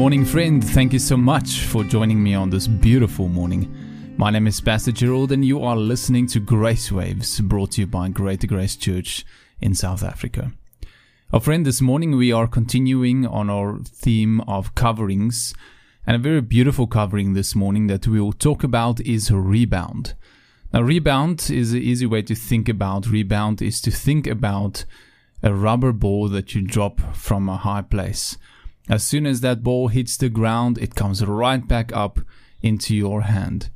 Morning, friend. Thank you so much for joining me on this beautiful morning. My name is Pastor Gerald, and you are listening to Grace Waves, brought to you by Greater Grace Church in South Africa. Our friend, this morning we are continuing on our theme of coverings, and a very beautiful covering this morning that we will talk about is rebound. Now, rebound is an easy way to think about rebound is to think about a rubber ball that you drop from a high place. As soon as that ball hits the ground, it comes right back up into your hand.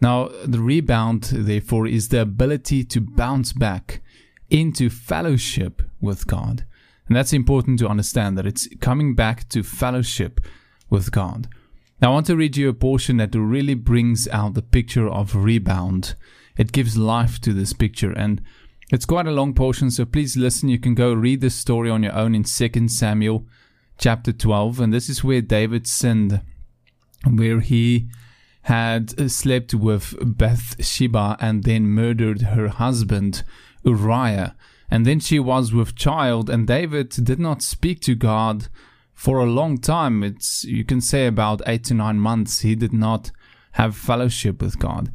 Now, the rebound, therefore, is the ability to bounce back into fellowship with God. And that's important to understand that it's coming back to fellowship with God. Now, I want to read you a portion that really brings out the picture of rebound. It gives life to this picture, and it's quite a long portion, so please listen. You can go read the story on your own in 2 Samuel chapter 12, and this is where David sinned, where he had slept with Bathsheba and then murdered her husband Uriah. And then she was with child, and David did not speak to God for a long time. It's you can say about eight to nine months. He did not have fellowship with God.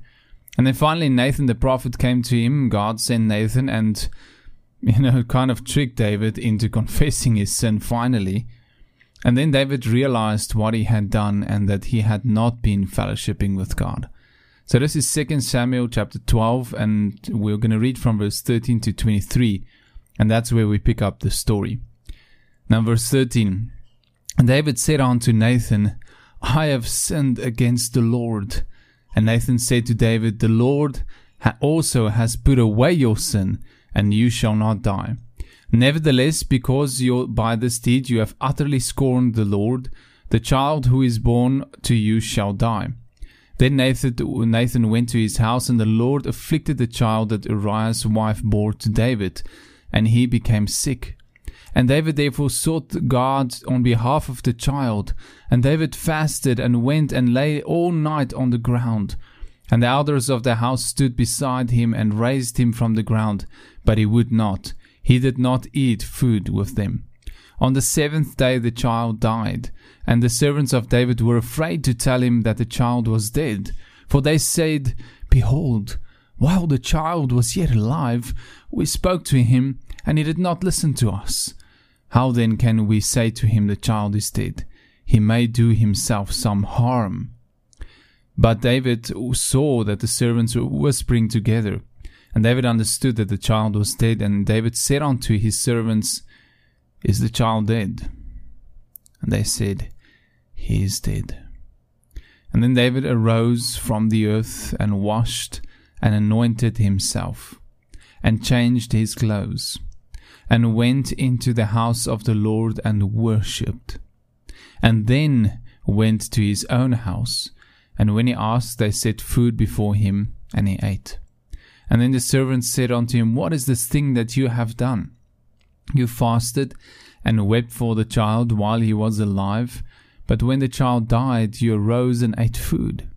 And then finally Nathan the prophet came to him. God sent Nathan and you know kind of tricked David into confessing his sin finally. And then David realized what he had done and that he had not been fellowshipping with God. So this is 2 Samuel chapter 12 and we're going to read from verse 13 to 23 and that's where we pick up the story. Now verse 13. And David said unto Nathan, I have sinned against the Lord. And Nathan said to David, The Lord also has put away your sin, and you shall not die. Nevertheless, because you, by this deed you have utterly scorned the Lord, the child who is born to you shall die. Then Nathan, Nathan went to his house, and the Lord afflicted the child that Uriah's wife bore to David, and he became sick. And David therefore sought God on behalf of the child. And David fasted and went and lay all night on the ground. And the elders of the house stood beside him and raised him from the ground, but he would not. He did not eat food with them. On the seventh day the child died, and the servants of David were afraid to tell him that the child was dead. For they said, Behold, while the child was yet alive, we spoke to him, and he did not listen to us. How then can we say to him, The child is dead? He may do himself some harm. But David saw that the servants were whispering together. And David understood that the child was dead. And David said unto his servants, Is the child dead? And they said, He is dead. And then David arose from the earth and washed and anointed himself and changed his clothes and went into the house of the Lord and worshipped, and then went to his own house. And when he asked, they set food before him, and he ate. And then the servants said unto him, What is this thing that you have done? You fasted and wept for the child while he was alive, but when the child died, you arose and ate food.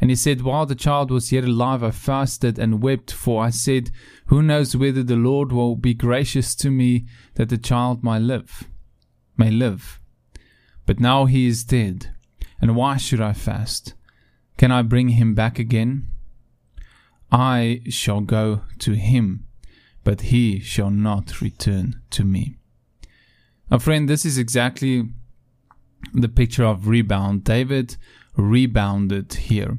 And he said, While the child was yet alive, I fasted and wept, for I said, Who knows whether the Lord will be gracious to me that the child may live? May live. But now he is dead, and why should I fast? Can I bring him back again? I shall go to him, but he shall not return to me. Now, friend, this is exactly the picture of rebound. David rebounded here.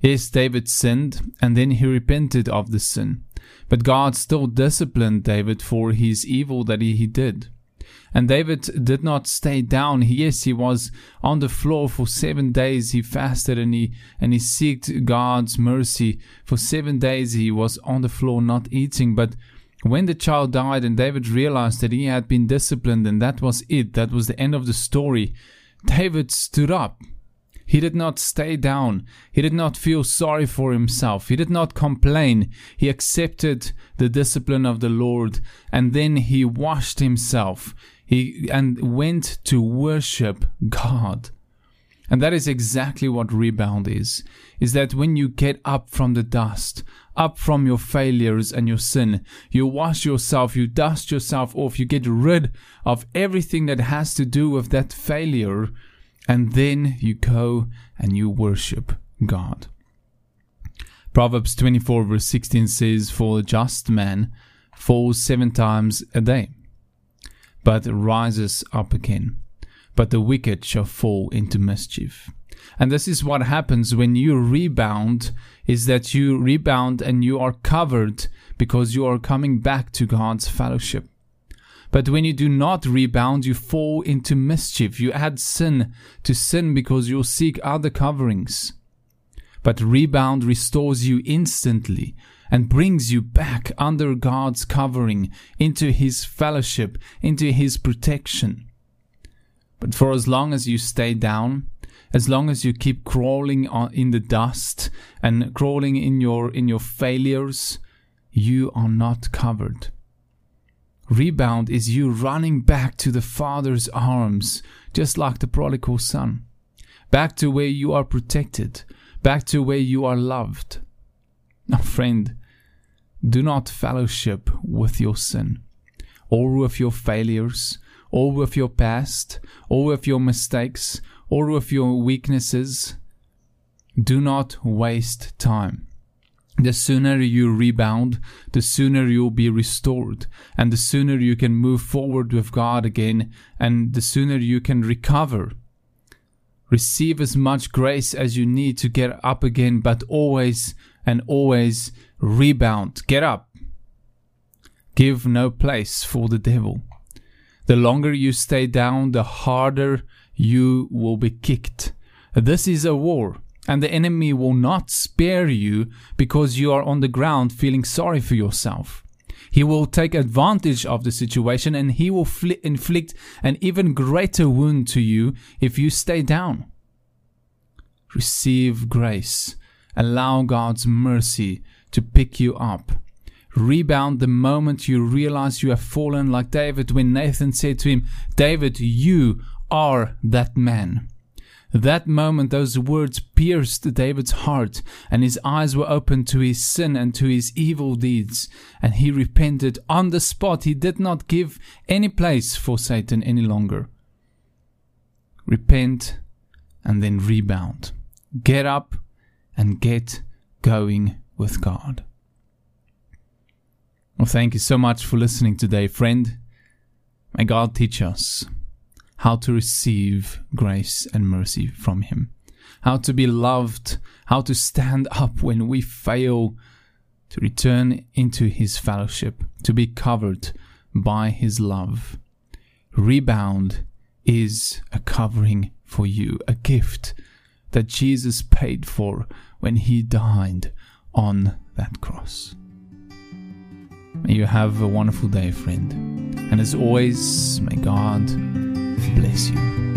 Yes, David sinned, and then he repented of the sin. But God still disciplined David for his evil that he did. And David did not stay down. Yes, he was on the floor for seven days. He fasted and he and he sought God's mercy. For seven days he was on the floor not eating. But when the child died and David realized that he had been disciplined and that was it, that was the end of the story, David stood up he did not stay down. He did not feel sorry for himself. He did not complain. He accepted the discipline of the Lord and then he washed himself. He and went to worship God. And that is exactly what rebound is. Is that when you get up from the dust up from your failures and your sin. You wash yourself, you dust yourself off, you get rid of everything that has to do with that failure, and then you go and you worship God. Proverbs 24 verse 16 says, For a just man falls seven times a day, but rises up again. But the wicked shall fall into mischief. And this is what happens when you rebound, is that you rebound and you are covered because you are coming back to God's fellowship. But when you do not rebound, you fall into mischief. You add sin to sin because you seek other coverings. But rebound restores you instantly and brings you back under God's covering, into His fellowship, into His protection. But for as long as you stay down, as long as you keep crawling in the dust and crawling in your in your failures, you are not covered. Rebound is you running back to the Father's arms, just like the prodigal son. Back to where you are protected, back to where you are loved. Now, friend, do not fellowship with your sin, or with your failures, or with your past, or with your mistakes, or with your weaknesses. Do not waste time. The sooner you rebound, the sooner you'll be restored, and the sooner you can move forward with God again, and the sooner you can recover Receive as much grace as you need to get up again, but always and always rebound. Get up. Give no place for the devil. The longer you stay down, the harder you will be kicked. This is a war, and the enemy will not spare you because you are on the ground feeling sorry for yourself. He will take advantage of the situation and he will fl- inflict an even greater wound to you if you stay down. Receive grace. Allow God's mercy to pick you up. Rebound the moment you realize you have fallen, like David when Nathan said to him, David, you are that man. That moment, those words pierced David's heart, and his eyes were opened to his sin and to his evil deeds, and he repented on the spot. He did not give any place for Satan any longer. Repent and then rebound. Get up and get going with God. Well, thank you so much for listening today, friend. May God teach us how to receive grace and mercy from Him, how to be loved, how to stand up when we fail, to return into His fellowship, to be covered by His love. Rebound is a covering for you, a gift that Jesus paid for when He died on that cross. May you have a wonderful day, friend. And as always, may God bless you.